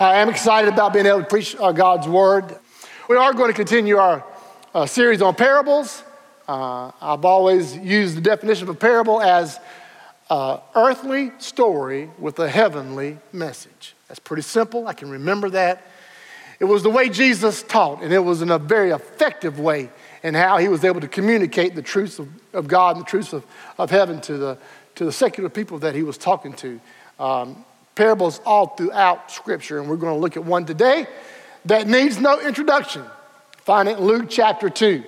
I am excited about being able to preach uh, God's word. We are going to continue our uh, series on parables. Uh, I've always used the definition of a parable as an earthly story with a heavenly message. That's pretty simple. I can remember that. It was the way Jesus taught, and it was in a very effective way in how he was able to communicate the truths of, of God and the truths of, of heaven to the, to the secular people that he was talking to. Um, parables all throughout Scripture, and we're going to look at one today that needs no introduction. Find it in Luke chapter 2.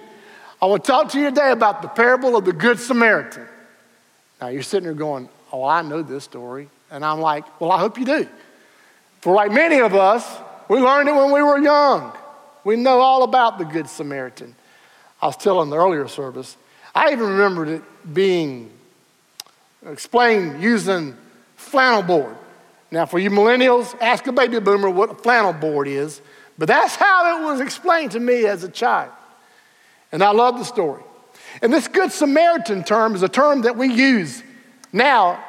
I want to talk to you today about the parable of the Good Samaritan. Now, you're sitting there going, Oh, I know this story. And I'm like, Well, I hope you do. For like many of us, we learned it when we were young. We know all about the Good Samaritan. I was telling the earlier service, I even remembered it being explained using flannel board. Now, for you millennials, ask a baby boomer what a flannel board is, but that's how it was explained to me as a child. And I love the story. And this Good Samaritan term is a term that we use now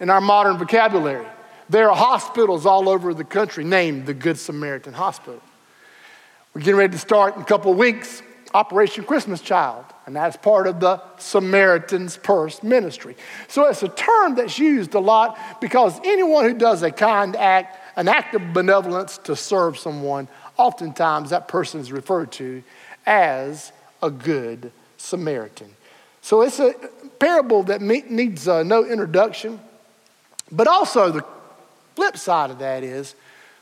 in our modern vocabulary. There are hospitals all over the country named the Good Samaritan Hospital. We're getting ready to start in a couple weeks Operation Christmas Child, and that's part of the Samaritan's Purse ministry. So it's a term that's used a lot because anyone who does a kind act, an act of benevolence to serve someone, oftentimes that person is referred to as a good Samaritan. So it's a parable that needs uh, no introduction, but also the flip side of that is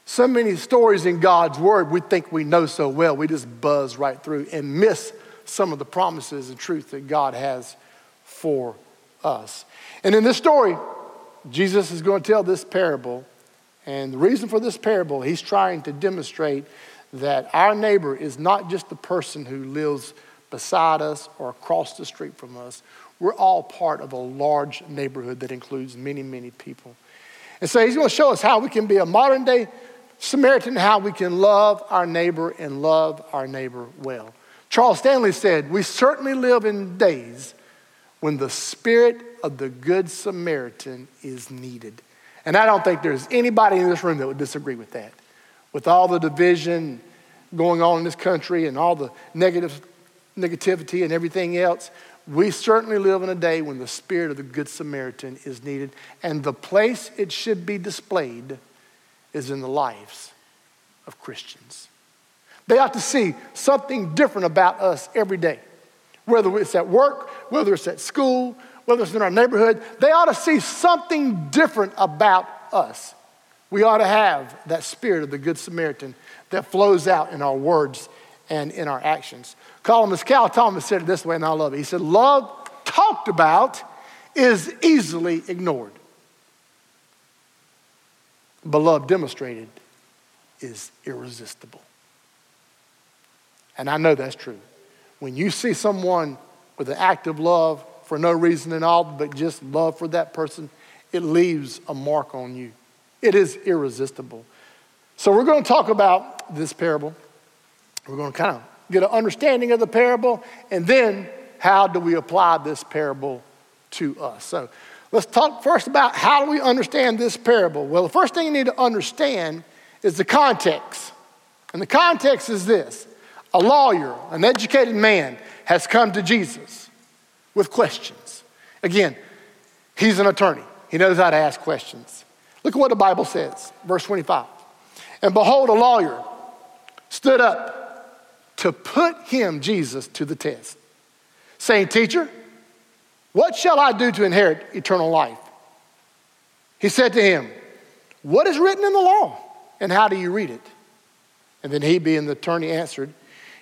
so many stories in God's word we think we know so well, we just buzz right through and miss some of the promises and truth that God has for us. And in this story, Jesus is going to tell this parable. And the reason for this parable, he's trying to demonstrate that our neighbor is not just the person who lives beside us or across the street from us. We're all part of a large neighborhood that includes many, many people. And so he's going to show us how we can be a modern day Samaritan, how we can love our neighbor and love our neighbor well. Charles Stanley said, We certainly live in days when the spirit of the Good Samaritan is needed. And I don't think there's anybody in this room that would disagree with that. With all the division going on in this country and all the negative, negativity and everything else, we certainly live in a day when the spirit of the Good Samaritan is needed. And the place it should be displayed is in the lives of Christians. They ought to see something different about us every day, whether it's at work, whether it's at school, whether it's in our neighborhood. They ought to see something different about us. We ought to have that spirit of the Good Samaritan that flows out in our words and in our actions. Columnist Cal Thomas said it this way, and I love it. He said, Love talked about is easily ignored beloved demonstrated is irresistible. And I know that's true. When you see someone with an act of love for no reason at all, but just love for that person, it leaves a mark on you. It is irresistible. So, we're going to talk about this parable. We're going to kind of get an understanding of the parable, and then how do we apply this parable to us? So, Let's talk first about how do we understand this parable. Well, the first thing you need to understand is the context. And the context is this a lawyer, an educated man, has come to Jesus with questions. Again, he's an attorney, he knows how to ask questions. Look at what the Bible says, verse 25. And behold, a lawyer stood up to put him, Jesus, to the test, saying, Teacher, what shall I do to inherit eternal life? He said to him, What is written in the law, and how do you read it? And then he, being the attorney, answered,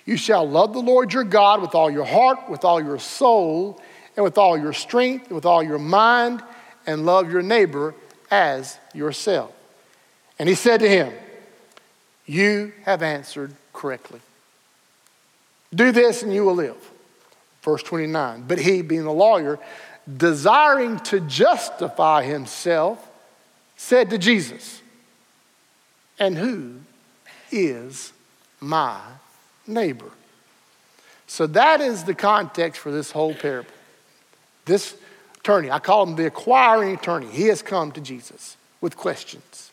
You shall love the Lord your God with all your heart, with all your soul, and with all your strength, and with all your mind, and love your neighbor as yourself. And he said to him, You have answered correctly. Do this, and you will live. Verse 29. But he, being a lawyer, desiring to justify himself, said to Jesus, And who is my neighbor? So that is the context for this whole parable. This attorney, I call him the acquiring attorney, he has come to Jesus with questions.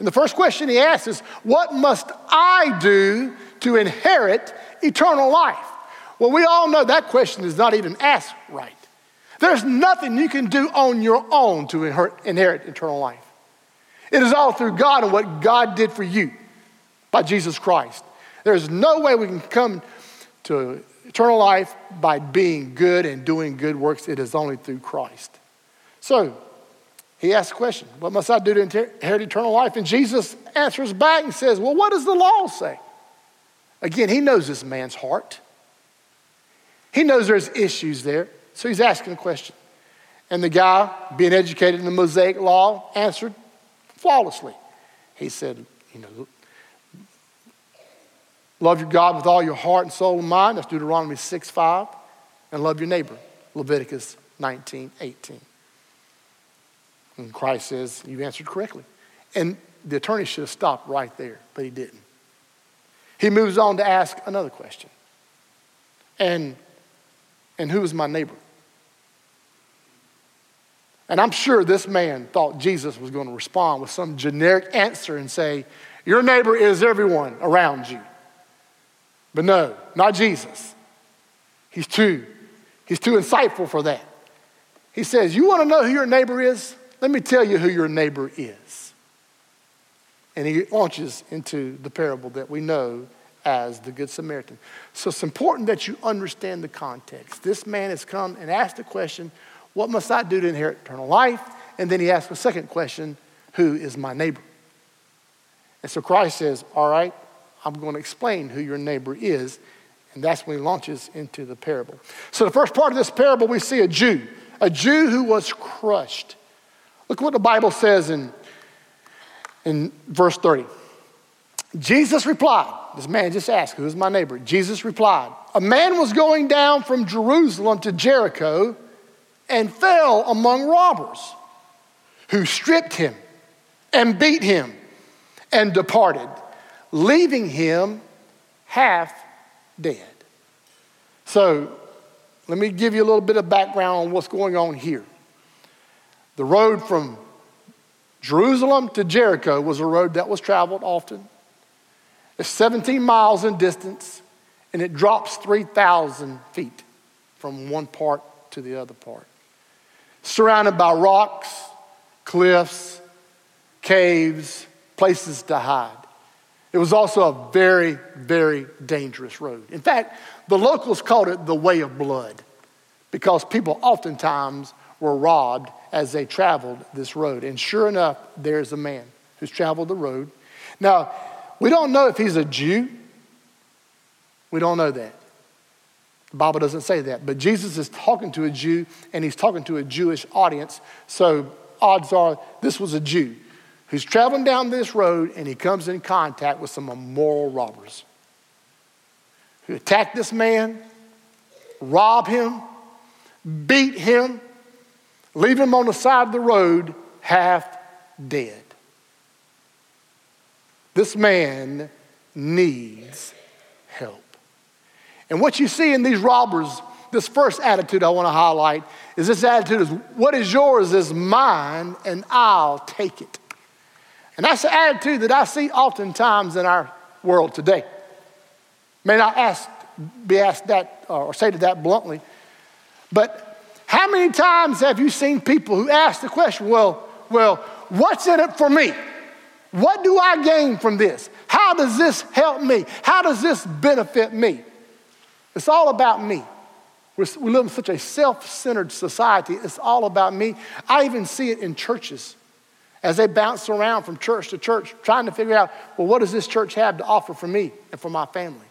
And the first question he asks is, What must I do to inherit eternal life? Well, we all know that question is not even asked right. There's nothing you can do on your own to inherit eternal life. It is all through God and what God did for you by Jesus Christ. There's no way we can come to eternal life by being good and doing good works. It is only through Christ. So he asks the question, What must I do to inherit eternal life? And Jesus answers back and says, Well, what does the law say? Again, he knows this man's heart. He knows there's issues there. So he's asking a question. And the guy, being educated in the Mosaic law, answered flawlessly. He said, You know, love your God with all your heart and soul and mind. That's Deuteronomy 6 5. And love your neighbor, Leviticus 19 18. And Christ says, You answered correctly. And the attorney should have stopped right there, but he didn't. He moves on to ask another question. And, and who is my neighbor? And I'm sure this man thought Jesus was going to respond with some generic answer and say, Your neighbor is everyone around you. But no, not Jesus. He's too, he's too insightful for that. He says, You want to know who your neighbor is? Let me tell you who your neighbor is. And he launches into the parable that we know as the Good Samaritan. So it's important that you understand the context. This man has come and asked the question, What must I do to inherit eternal life? And then he asks the second question, Who is my neighbor? And so Christ says, All right, I'm going to explain who your neighbor is. And that's when he launches into the parable. So, the first part of this parable, we see a Jew, a Jew who was crushed. Look what the Bible says in, in verse 30. Jesus replied, This man just asked, Who is my neighbor? Jesus replied, A man was going down from Jerusalem to Jericho and fell among robbers who stripped him and beat him and departed, leaving him half dead. So, let me give you a little bit of background on what's going on here. The road from Jerusalem to Jericho was a road that was traveled often. It's 17 miles in distance, and it drops 3,000 feet from one part to the other part. Surrounded by rocks, cliffs, caves, places to hide. It was also a very, very dangerous road. In fact, the locals called it the Way of Blood because people oftentimes were robbed as they traveled this road. And sure enough, there's a man who's traveled the road. Now, we don't know if he's a Jew. We don't know that. The Bible doesn't say that. But Jesus is talking to a Jew and he's talking to a Jewish audience. So odds are this was a Jew who's traveling down this road and he comes in contact with some immoral robbers who attack this man, rob him, beat him, leave him on the side of the road half dead. This man needs help. And what you see in these robbers, this first attitude I want to highlight is this attitude is what is yours is mine and I'll take it. And that's the attitude that I see oftentimes in our world today. May not ask, be asked that uh, or say to that bluntly, but how many times have you seen people who ask the question, well, well, what's in it for me? What do I gain from this? How does this help me? How does this benefit me? It's all about me. we live in such a self centered society. It's all about me. I even see it in churches as they bounce around from church to church, trying to figure out, well, what does this church have to offer for me and for my family?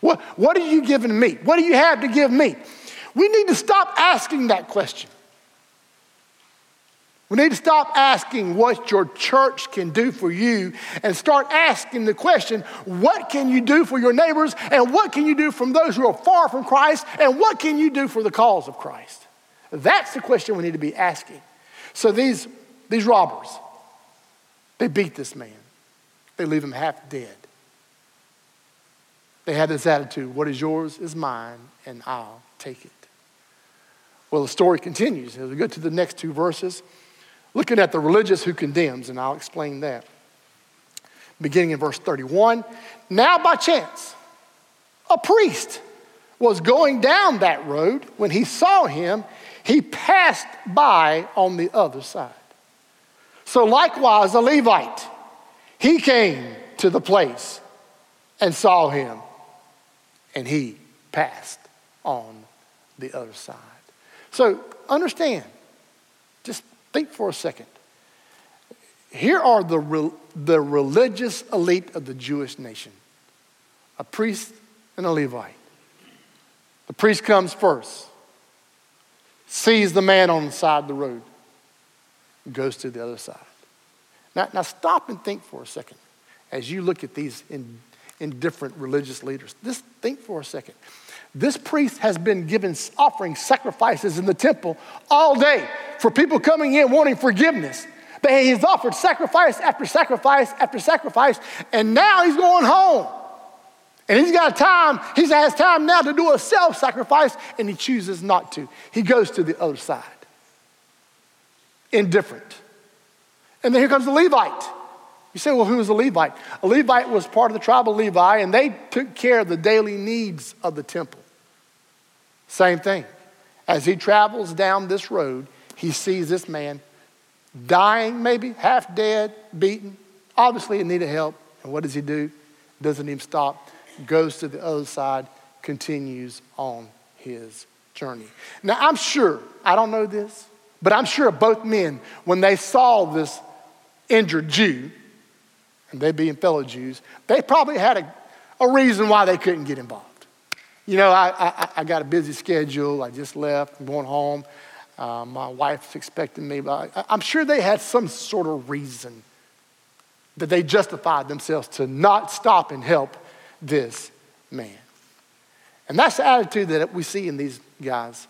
What, what are you giving me? What do you have to give me? We need to stop asking that question. We need to stop asking what your church can do for you and start asking the question, what can you do for your neighbors and what can you do from those who are far from Christ and what can you do for the cause of Christ? That's the question we need to be asking. So these, these robbers, they beat this man. They leave him half dead. They had this attitude, what is yours is mine and I'll take it. Well, the story continues as we go to the next two verses, looking at the religious who condemns, and I'll explain that. beginning in verse 31. Now, by chance, a priest was going down that road. When he saw him, he passed by on the other side. So, likewise, a Levite, he came to the place and saw him, and he passed on the other side. So, understand, think for a second. Here are the, the religious elite of the Jewish nation a priest and a Levite. The priest comes first, sees the man on the side of the road, goes to the other side. Now, now stop and think for a second as you look at these in, in different religious leaders. Just think for a second. This priest has been given offering sacrifices in the temple all day for people coming in wanting forgiveness. But he's offered sacrifice after sacrifice after sacrifice, and now he's going home. And he's got time, he has time now to do a self sacrifice, and he chooses not to. He goes to the other side. Indifferent. And then here comes the Levite. You say, well, who was a Levite? A Levite was part of the tribe of Levi, and they took care of the daily needs of the temple. Same thing. As he travels down this road, he sees this man dying, maybe, half dead, beaten, obviously in need of help. And what does he do? Doesn't even stop, goes to the other side, continues on his journey. Now, I'm sure, I don't know this, but I'm sure both men, when they saw this injured Jew, and they being fellow Jews, they probably had a, a reason why they couldn't get involved. You know, I, I, I got a busy schedule. I just left. I'm going home. Uh, my wife's expecting me. But I, I'm sure they had some sort of reason that they justified themselves to not stop and help this man. And that's the attitude that we see in these guys.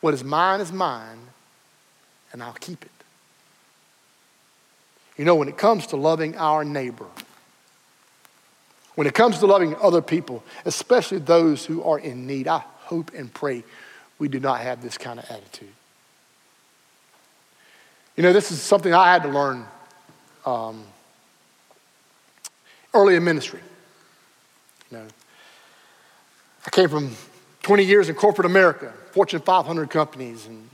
What is mine is mine, and I'll keep it. You know, when it comes to loving our neighbor, when it comes to loving other people, especially those who are in need, I hope and pray we do not have this kind of attitude. You know, this is something I had to learn um, early in ministry. You know, I came from 20 years in corporate America, Fortune 500 companies, and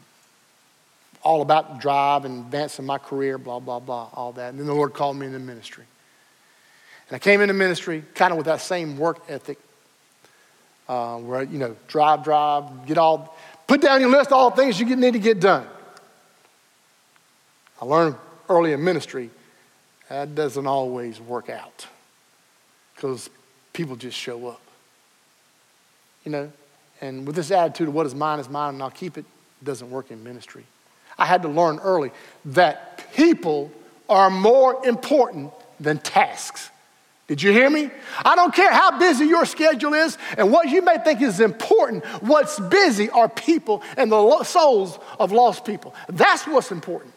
all about drive and advancing my career, blah, blah, blah, all that. And then the Lord called me into ministry. And I came into ministry kind of with that same work ethic uh, where, you know, drive, drive, get all, put down your list all the things you need to get done. I learned early in ministry that doesn't always work out because people just show up. You know, and with this attitude of what is mine is mine and I'll keep it, it doesn't work in ministry. I had to learn early that people are more important than tasks. Did you hear me? I don't care how busy your schedule is and what you may think is important. What's busy are people and the souls of lost people. That's what's important.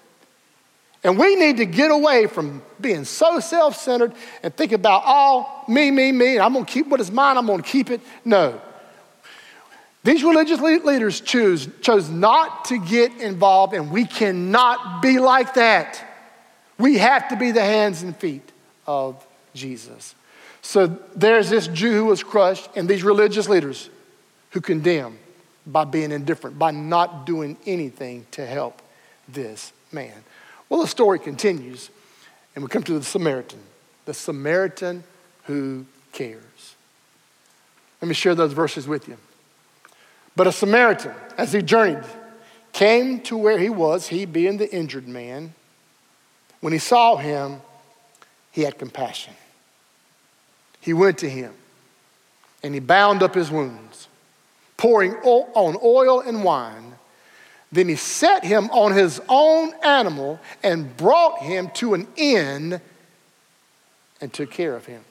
And we need to get away from being so self centered and think about all me, me, me. I'm going to keep what is mine, I'm going to keep it. No. These religious leaders choose, chose not to get involved, and we cannot be like that. We have to be the hands and feet of Jesus. So there's this Jew who was crushed, and these religious leaders who condemn by being indifferent, by not doing anything to help this man. Well, the story continues, and we come to the Samaritan, the Samaritan who cares. Let me share those verses with you. But a Samaritan, as he journeyed, came to where he was, he being the injured man. When he saw him, he had compassion he went to him and he bound up his wounds, pouring on oil and wine. Then he set him on his own animal and brought him to an inn and took care of him.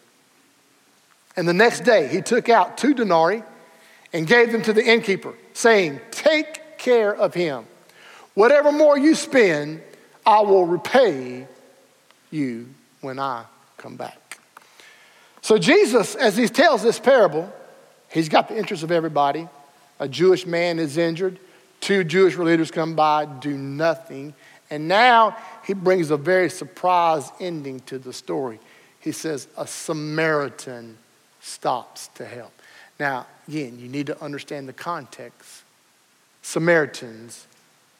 And the next day he took out two denarii and gave them to the innkeeper, saying, Take care of him. Whatever more you spend, I will repay you when I come back. So, Jesus, as he tells this parable, he's got the interest of everybody. A Jewish man is injured, two Jewish leaders come by, do nothing. And now he brings a very surprise ending to the story. he says, a Samaritan stops to help. Now, again, you need to understand the context. Samaritans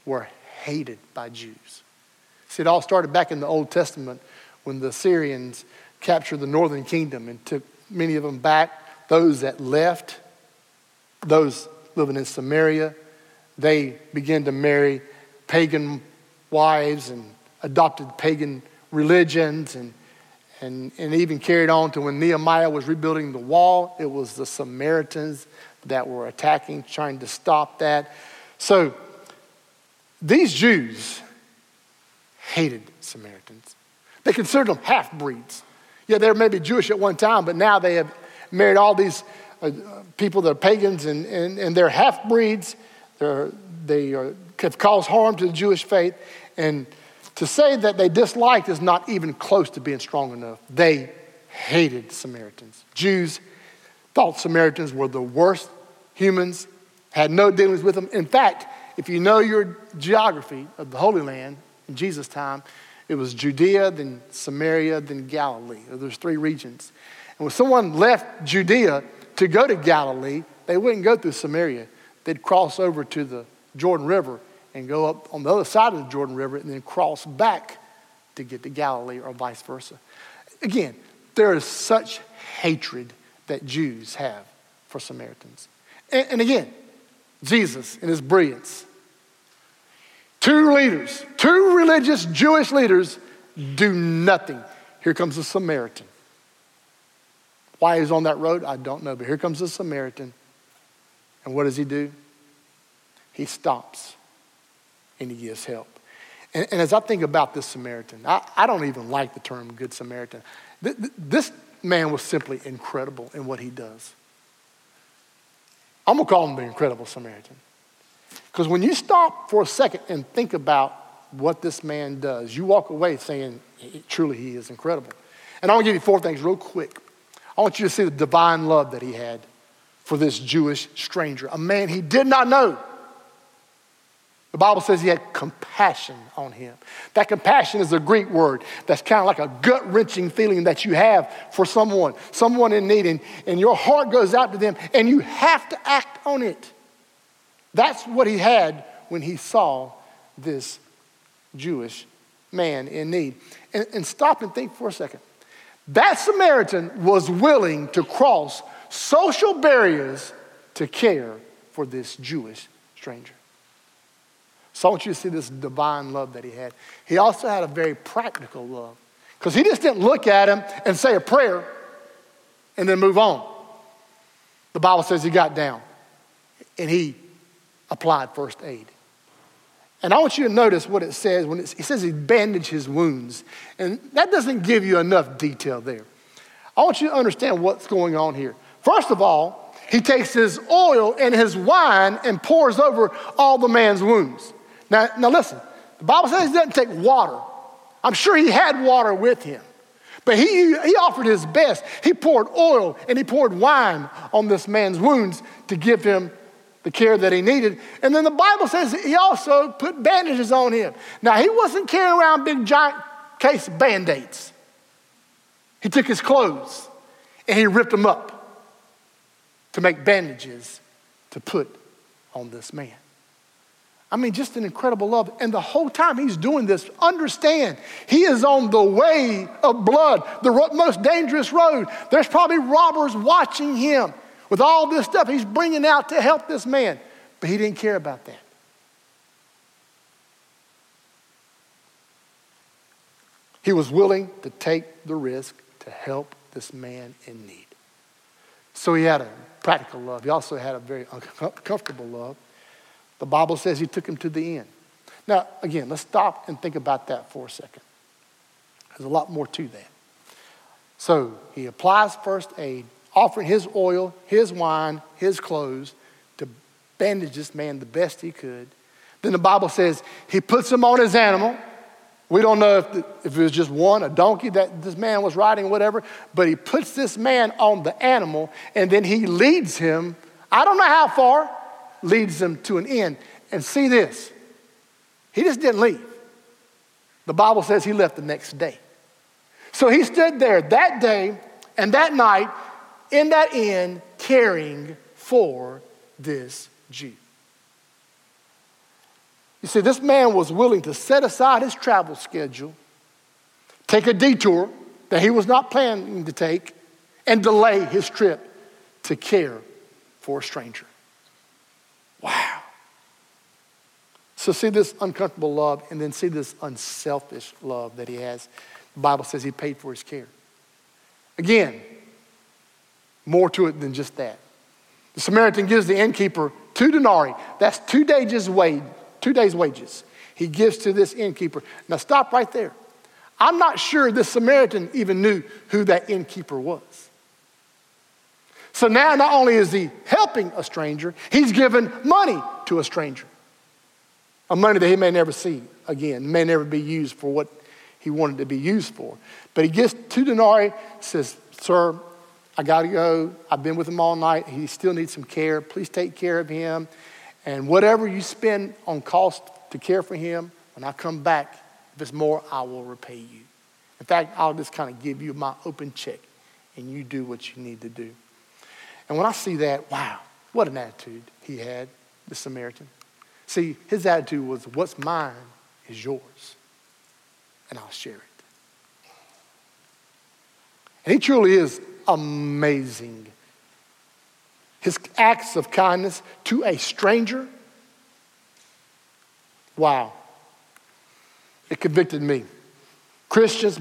were hated by Jews. See, it all started back in the Old Testament when the Assyrians captured the northern kingdom and took many of them back. Those that left, those living in Samaria, they began to marry pagan wives and adopted pagan religions and, and, and even carried on to when Nehemiah was rebuilding the wall. It was the Samaritans that were attacking, trying to stop that. So these Jews hated Samaritans. They considered them half breeds. Yeah, they were maybe Jewish at one time, but now they have married all these uh, people that are pagans and, and, and they're half breeds. They're, they are, have caused harm to the Jewish faith. And to say that they disliked is not even close to being strong enough. They hated Samaritans. Jews thought Samaritans were the worst humans, had no dealings with them. In fact, if you know your geography of the Holy Land in Jesus' time, it was Judea, then Samaria, then Galilee. There's three regions. And when someone left Judea to go to Galilee, they wouldn't go through Samaria. They'd cross over to the Jordan River and go up on the other side of the Jordan River and then cross back to get to Galilee or vice versa. Again, there is such hatred that Jews have for Samaritans. And, and again, Jesus in his brilliance. Two leaders, two religious Jewish leaders do nothing. Here comes a Samaritan. Why he's on that road, I don't know, but here comes a Samaritan. And what does he do? He stops and he gives help. And, and as I think about this Samaritan, I, I, don't even like the term Good Samaritan. Th- th- this man was simply incredible in what he does. I'm going to call him the incredible Samaritan. Because when you stop for a second and think about what this man does, you walk away saying, truly, he is incredible. And I want to give you four things real quick. I want you to see the divine love that he had for this Jewish stranger, a man he did not know. The Bible says he had compassion on him. That compassion is a Greek word that's kind of like a gut wrenching feeling that you have for someone, someone in need, and, and your heart goes out to them, and you have to act on it. That's what he had when he saw this Jewish man in need. And, and stop and think for a second. That Samaritan was willing to cross social barriers to care for this Jewish stranger. So I want you to see this divine love that he had. He also had a very practical love because he just didn't look at him and say a prayer and then move on. The Bible says he got down and he applied first aid. And I want you to notice what it says when it says he bandaged his wounds. And that doesn't give you enough detail there. I want you to understand what's going on here. First of all, he takes his oil and his wine and pours over all the man's wounds. Now, now listen, the Bible says he doesn't take water. I'm sure he had water with him. But he, he offered his best. He poured oil and he poured wine on this man's wounds to give him the care that he needed. And then the Bible says he also put bandages on him. Now, he wasn't carrying around big giant case of band aids. He took his clothes and he ripped them up to make bandages to put on this man. I mean, just an incredible love. And the whole time he's doing this, understand, he is on the way of blood, the most dangerous road. There's probably robbers watching him with all this stuff he's bringing out to help this man. But he didn't care about that. He was willing to take the risk to help this man in need. So he had a practical love. He also had a very uncomfortable love. The Bible says he took him to the end. Now, again, let's stop and think about that for a second. There's a lot more to that. So he applies first aid, offering his oil, his wine, his clothes to bandage this man the best he could. Then the Bible says he puts him on his animal. We don't know if, the, if it was just one, a donkey that this man was riding, whatever, but he puts this man on the animal and then he leads him, I don't know how far, leads him to an end. And see this he just didn't leave. The Bible says he left the next day. So he stood there that day and that night in that inn caring for this Jew. You see, this man was willing to set aside his travel schedule, take a detour that he was not planning to take, and delay his trip to care for a stranger. Wow. So, see this uncomfortable love, and then see this unselfish love that he has. The Bible says he paid for his care. Again, more to it than just that. The Samaritan gives the innkeeper two denarii. That's two days' wage, two days' wages. He gives to this innkeeper. Now stop right there. I'm not sure this Samaritan even knew who that innkeeper was. So now not only is he helping a stranger, he's given money to a stranger. A money that he may never see again, may never be used for what he wanted to be used for. But he gets two denarii, says, Sir, I got to go. I've been with him all night. He still needs some care. Please take care of him. And whatever you spend on cost to care for him, when I come back, if it's more, I will repay you. In fact, I'll just kind of give you my open check and you do what you need to do. And when I see that, wow, what an attitude he had, the Samaritan. See, his attitude was, what's mine is yours, and I'll share it. And he truly is amazing. His acts of kindness to a stranger, wow, it convicted me. Christians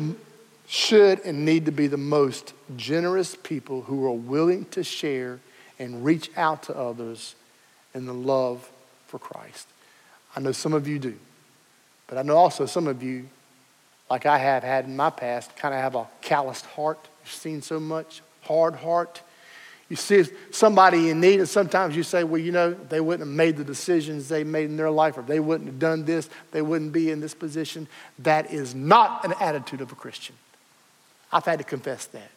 should and need to be the most generous people who are willing to share and reach out to others in the love for Christ. I know some of you do, but I know also some of you, like I have had in my past, kind of have a calloused heart You've seen so much hard heart. You see somebody in need, and sometimes you say, well, you know, they wouldn't have made the decisions they made in their life, or they wouldn't have done this, they wouldn't be in this position. That is not an attitude of a Christian. I've had to confess that.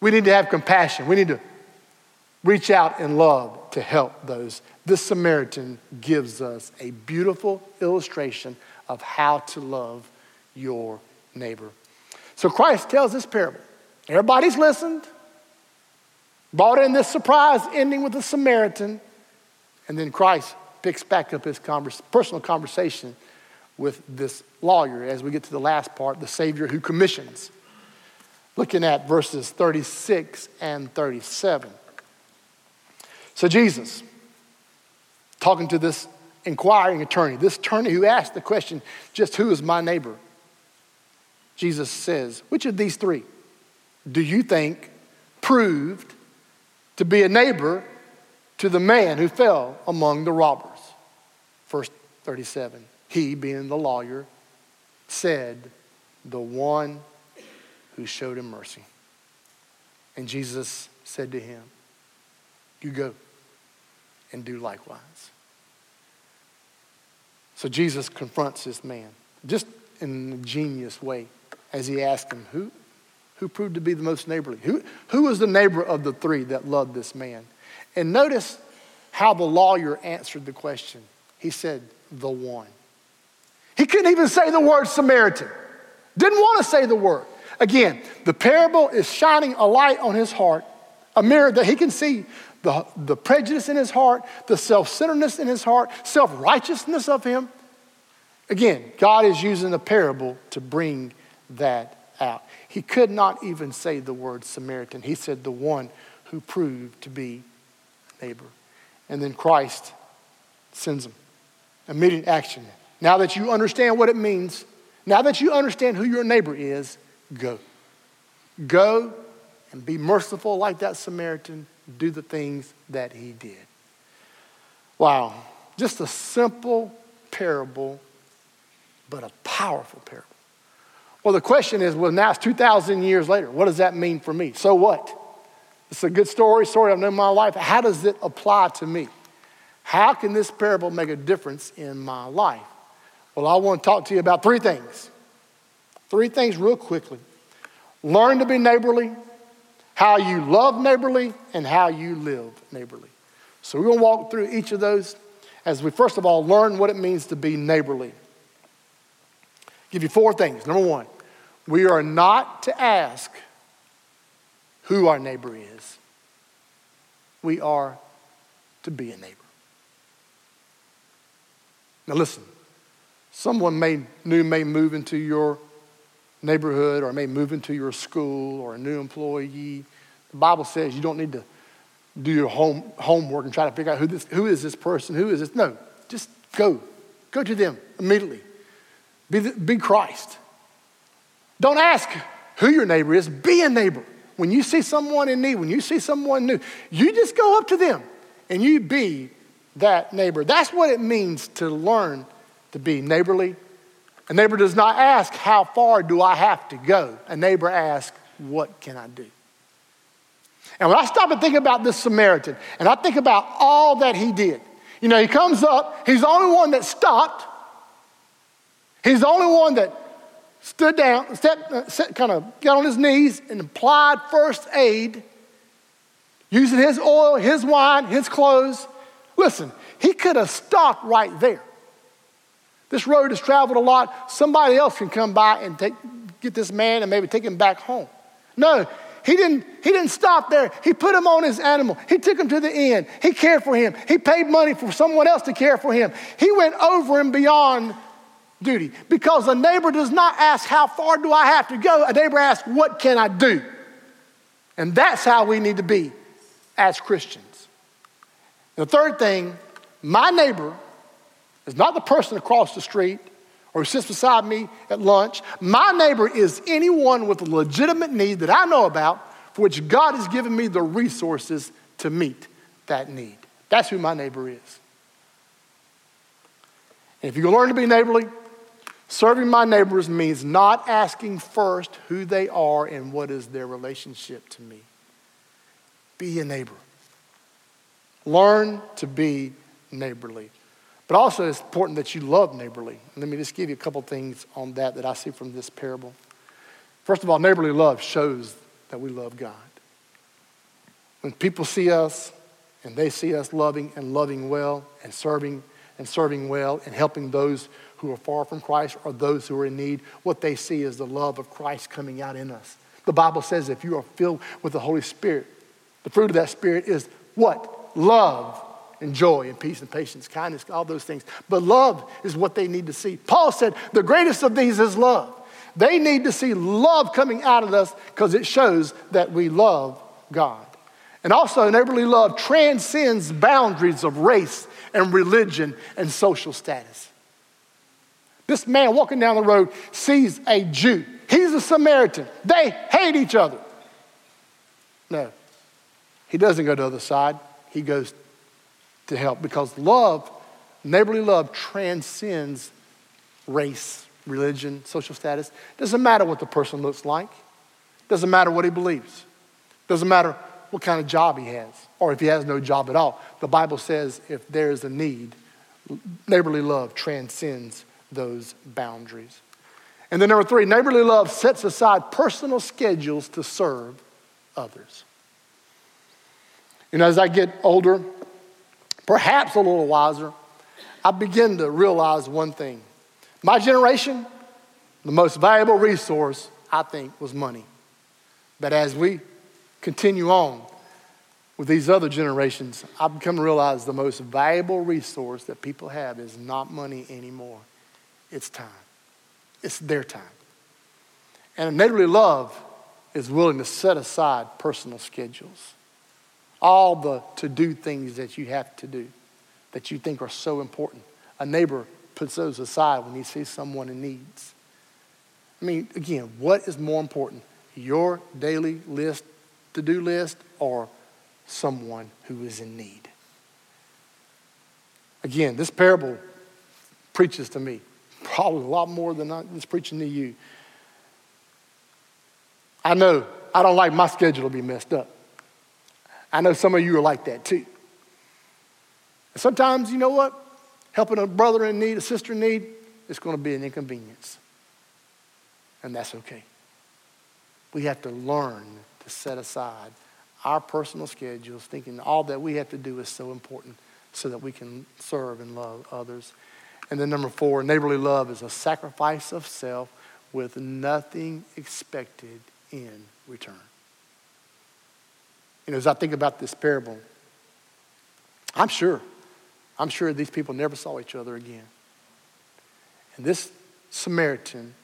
We need to have compassion. We need to reach out in love to help those. This Samaritan gives us a beautiful illustration of how to love your neighbor. So Christ tells this parable. Everybody's listened, brought in this surprise ending with the Samaritan, and then Christ picks back up his converse, personal conversation with this lawyer as we get to the last part, the Savior who commissions. Looking at verses 36 and 37. So, Jesus, talking to this inquiring attorney, this attorney who asked the question, just who is my neighbor? Jesus says, which of these three do you think proved to be a neighbor to the man who fell among the robbers? Verse 37. He, being the lawyer, said, The one who showed him mercy. And Jesus said to him, You go and do likewise. So Jesus confronts this man just in a genius way as he asked him, Who, who proved to be the most neighborly? Who, who was the neighbor of the three that loved this man? And notice how the lawyer answered the question. He said, The one. He couldn't even say the word Samaritan, didn't want to say the word. Again, the parable is shining a light on his heart, a mirror that he can see the, the prejudice in his heart, the self centeredness in his heart, self righteousness of him. Again, God is using a parable to bring that out. He could not even say the word Samaritan. He said the one who proved to be a neighbor. And then Christ sends him. Immediate action. Now that you understand what it means, now that you understand who your neighbor is, go. Go and be merciful like that Samaritan. Do the things that he did. Wow. Just a simple parable, but a powerful parable. Well, the question is well, now it's 2,000 years later. What does that mean for me? So what? It's a good story, story I've known my life. How does it apply to me? How can this parable make a difference in my life? Well, I want to talk to you about three things. Three things, real quickly. Learn to be neighborly, how you love neighborly, and how you live neighborly. So, we're going to walk through each of those as we, first of all, learn what it means to be neighborly give you four things. Number one, We are not to ask who our neighbor is. We are to be a neighbor. Now, listen, someone may, new may move into your neighborhood or may move into your school or a new employee. The Bible says you don't need to do your home, homework and try to figure out who, this, who is this person, who is this. No, just go. Go to them immediately. Be, the, be Christ. Don't ask who your neighbor is, be a neighbor. When you see someone in need, when you see someone new, you just go up to them and you be that neighbor. That's what it means to learn to be neighborly. A neighbor does not ask, How far do I have to go? A neighbor asks, What can I do? And when I stop and think about this Samaritan, and I think about all that he did, you know, he comes up, he's the only one that stopped, he's the only one that stood down, stepped, uh, kind of got on his knees and applied first aid using his oil, his wine, his clothes. Listen, he could have stopped right there. This road has traveled a lot. Somebody else can come by and take, get this man and maybe take him back home. No, he didn't, he didn't stop there. He put him on his animal. He took him to the inn. He cared for him. He paid money for someone else to care for him. He went over and beyond duty because a neighbor does not ask, How far do I have to go? A neighbor asks, What can I do? And that's how we need to be as Christians. The third thing, my neighbor is not the person across the street or who sits beside me at lunch. My neighbor is anyone with a legitimate need that I know about for which God has given me the resources to meet that need. That's who my neighbor is. And if you learn to be neighborly, serving my neighbors means not asking first who they are and what is their relationship to me. Be a neighbor. Learn to be neighborly. But also, it's important that you love neighborly. Let me just give you a couple things on that that I see from this parable. First of all, neighborly love shows that we love God. When people see us and they see us loving and loving well and serving and serving well and helping those who are far from Christ or those who are in need, what they see is the love of Christ coming out in us. The Bible says if you are filled with the Holy Spirit, the fruit of that Spirit is what? Love, and joy and peace and patience, kindness, all those things. But love is what they need to see. Paul said, the greatest of these is love. They need to see love coming out of us because it shows that we love God. And also, neighborly love transcends boundaries of race and religion and social status. This man walking down the road sees a Jew. He's a Samaritan. They hate each other. No, he doesn't go to the other side. He goes to help because love, neighborly love, transcends race, religion, social status. Doesn't matter what the person looks like, doesn't matter what he believes, doesn't matter what kind of job he has, or if he has no job at all. The Bible says if there is a need, neighborly love transcends those boundaries. And then, number three, neighborly love sets aside personal schedules to serve others. You know, as I get older, perhaps a little wiser, I begin to realize one thing. My generation, the most valuable resource, I think, was money. But as we continue on with these other generations, I've come to realize the most valuable resource that people have is not money anymore. It's time. It's their time. And neighborly love is willing to set aside personal schedules all the to do things that you have to do that you think are so important. A neighbor puts those aside when he sees someone in needs. I mean, again, what is more important? Your daily list, to do list, or someone who is in need? Again, this parable preaches to me probably a lot more than it's preaching to you. I know I don't like my schedule to be messed up. I know some of you are like that too. Sometimes, you know what? Helping a brother in need, a sister in need, it's going to be an inconvenience. And that's okay. We have to learn to set aside our personal schedules, thinking all that we have to do is so important so that we can serve and love others. And then, number four, neighborly love is a sacrifice of self with nothing expected in return. Know, as I think about this parable, I'm sure, I'm sure these people never saw each other again. And this Samaritan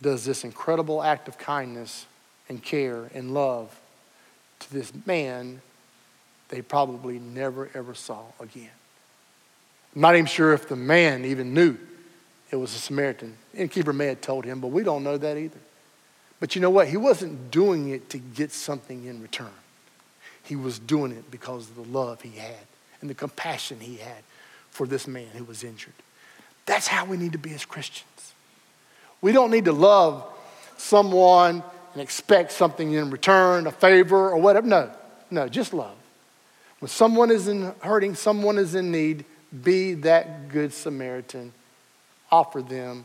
does this incredible act of kindness and care and love to this man they probably never ever saw again. I'm not even sure if the man even knew it was a Samaritan. Innkeeper may have told him, but we don't know that either. But you know what? He wasn't doing it to get something in return. He was doing it because of the love he had and the compassion he had for this man who was injured. That's how we need to be as Christians. We don't need to love someone and expect something in return, a favor or whatever. No, no, just love. When someone is in hurting, someone is in need, be that good Samaritan. Offer them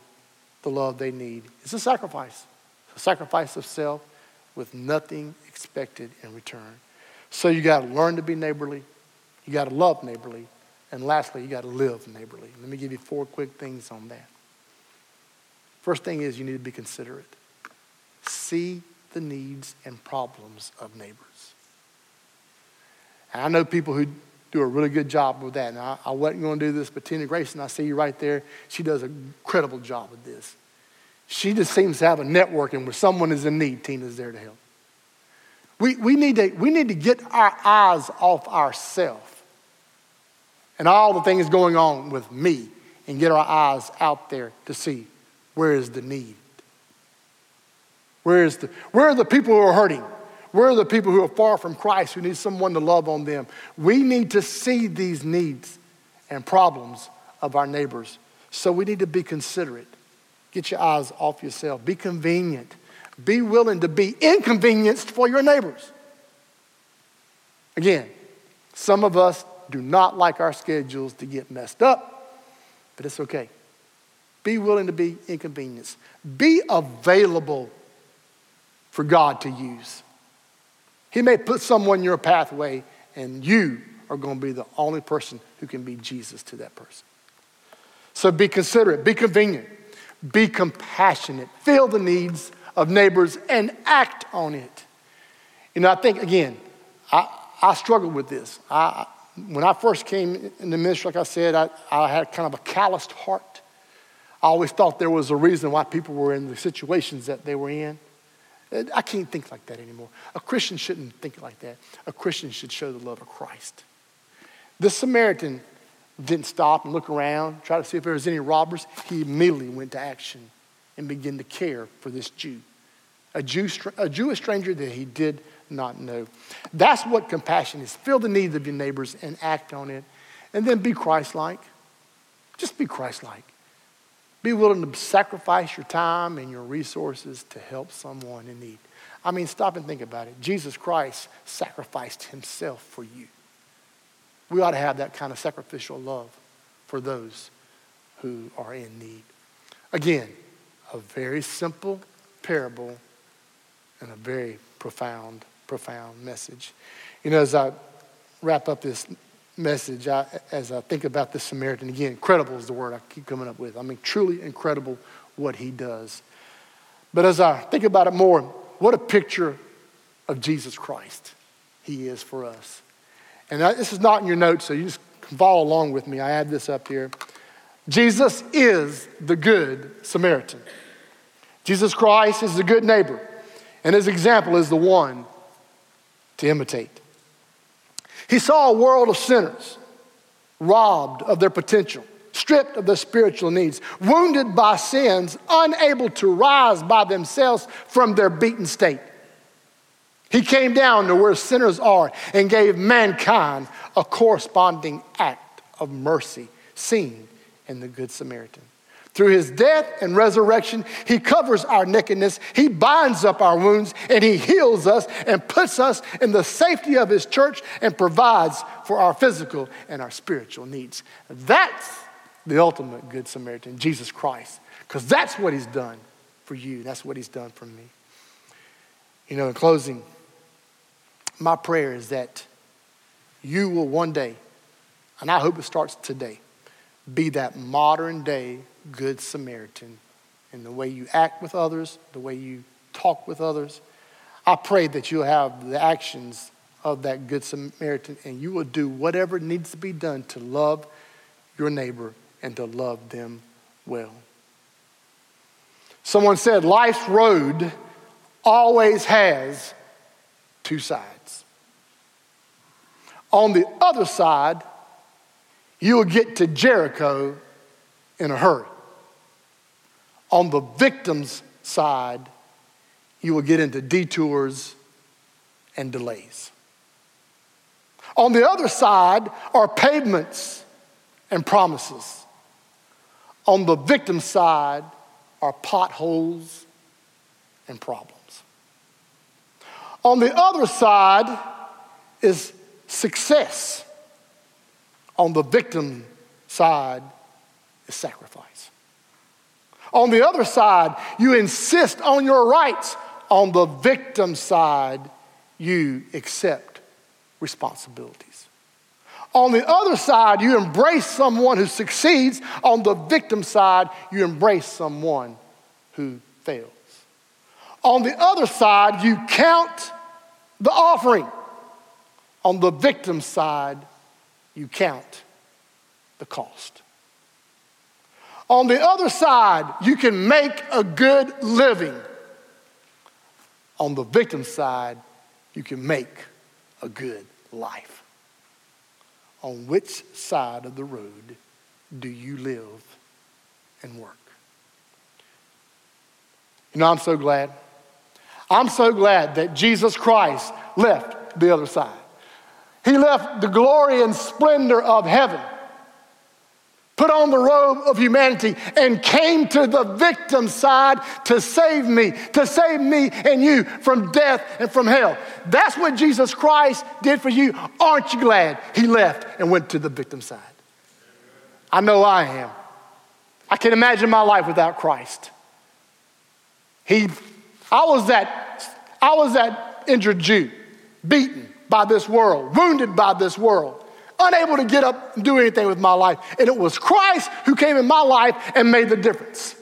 the love they need. It's a sacrifice, a sacrifice of self with nothing expected in return. So you got to learn to be neighborly, you got to love neighborly, and lastly, you got to live neighborly. Let me give you four quick things on that. First thing is you need to be considerate. See the needs and problems of neighbors. And I know people who do a really good job with that. And I, I wasn't going to do this, but Tina Grayson, I see you right there. She does an incredible job with this. She just seems to have a networking where someone is in need, Tina's there to help. We, we, need to, we need to get our eyes off ourselves and all the things going on with me and get our eyes out there to see where is the need. Where, is the, where are the people who are hurting? Where are the people who are far from Christ who need someone to love on them? We need to see these needs and problems of our neighbors. So we need to be considerate. Get your eyes off yourself. Be convenient. Be willing to be inconvenienced for your neighbors. Again, some of us do not like our schedules to get messed up, but it's okay. Be willing to be inconvenienced. Be available for God to use. He may put someone in your pathway, and you are going to be the only person who can be Jesus to that person. So be considerate, be convenient, be compassionate, feel the needs of neighbors, and act on it. You know, I think, again, I, I struggled with this. I, when I first came in the ministry, like I said, I, I had kind of a calloused heart. I always thought there was a reason why people were in the situations that they were in. Uh, I can't think like that anymore. A Christian shouldn't think like that. A Christian should show the love of Christ. The Samaritan didn't stop and look around, try to see if there was any robbers. He immediately went to action and began to care for this Jew, a, Jew, a Jewish stranger that he did not know. That's what compassion is. Feel the needs of your neighbors and act on it. And then be Christ like. Just be Christ like. Be willing to sacrifice your time and your resources to help someone in need. I mean, stop and think about it. Jesus Christ sacrificed himself for you. We ought to have that kind of sacrificial love for those who are in need. Again, a very simple parable and a very profound, profound message. You know, as I wrap up this message I, as I think about the Samaritan. Again, incredible is the word I keep coming up with. I mean, truly incredible what he does. But as I think about it more, what a picture of Jesus Christ he is for us. And I, this is not in your notes, so you just follow along with me. I add this up here. Jesus is the good Samaritan. Jesus Christ is the good neighbor, and his example is the one to imitate. He saw a world of sinners robbed of their potential, stripped of their spiritual needs, wounded by sins, unable to rise by themselves from their beaten state. He came down to where sinners are and gave mankind a corresponding act of mercy seen in the Good Samaritan. Through his death and resurrection, he covers our nakedness, he binds up our wounds, and he heals us and puts us in the safety of his church and provides for our physical and our spiritual needs. That's the ultimate Good Samaritan, Jesus Christ, because that's what he's done for you. That's what he's done for me. You know, in closing, my prayer is that you will one day, and I hope it starts today, be that modern day Good Samaritan in the way you act with others, the way you talk with others. I pray that you'll have the actions of that Good Samaritan and you will do whatever needs to be done to love your neighbor and to love them well. Someone said, Life's road always has two sides. On the other side, you'll get to Jericho in a hurry. On the victim's side, you will get into detours and delays. On the other side are pavements and promises. On the victim's side are potholes and problems. On the other side is success. On the victim side is sacrifice. On the other side, you insist on your rights. On the victim side, you accept responsibilities. On the other side, you embrace someone who succeeds. On the victim side, you embrace someone who fails. On the other side, you count the offering. On the victim side, you count the cost. On the other side, you can make a good living. On the victim side, you can make a good life. On which side of the road do you live and work? You know, I'm so glad. I'm so glad that Jesus Christ left the other side. He left the glory and splendor of heaven, put on the robe of humanity, and came to the victim side to save me, to save me and you from death and from hell. That's what Jesus Christ did for you. Aren't you glad he left and went to the victim side? I know I am. I can't imagine my life without Christ. He, I was that, I was that injured Jew, beaten by this world, wounded by this world, unable to get up and do anything with my life. And it was Christ who came in my life and made the difference.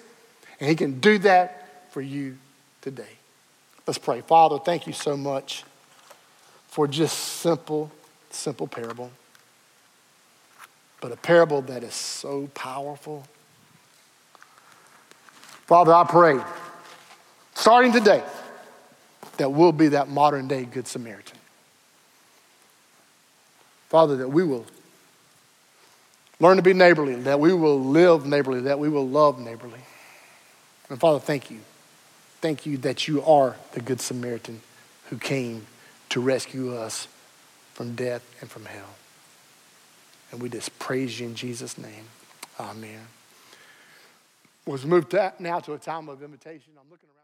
And He can do that for you today. Let's pray. Father, thank you so much for just simple, simple parable. But a parable that is so powerful. Father, I pray starting today, that we'll be that modern day Good Samaritan. Father, that we will learn to be neighborly, that we will live neighborly, that we will love neighborly. And Father, thank you. Thank you that you are the Good Samaritan who came to rescue us from death and from hell. And we just praise you in Jesus' name. Amen. Was moved to, now to a time of invitation. I'm looking around.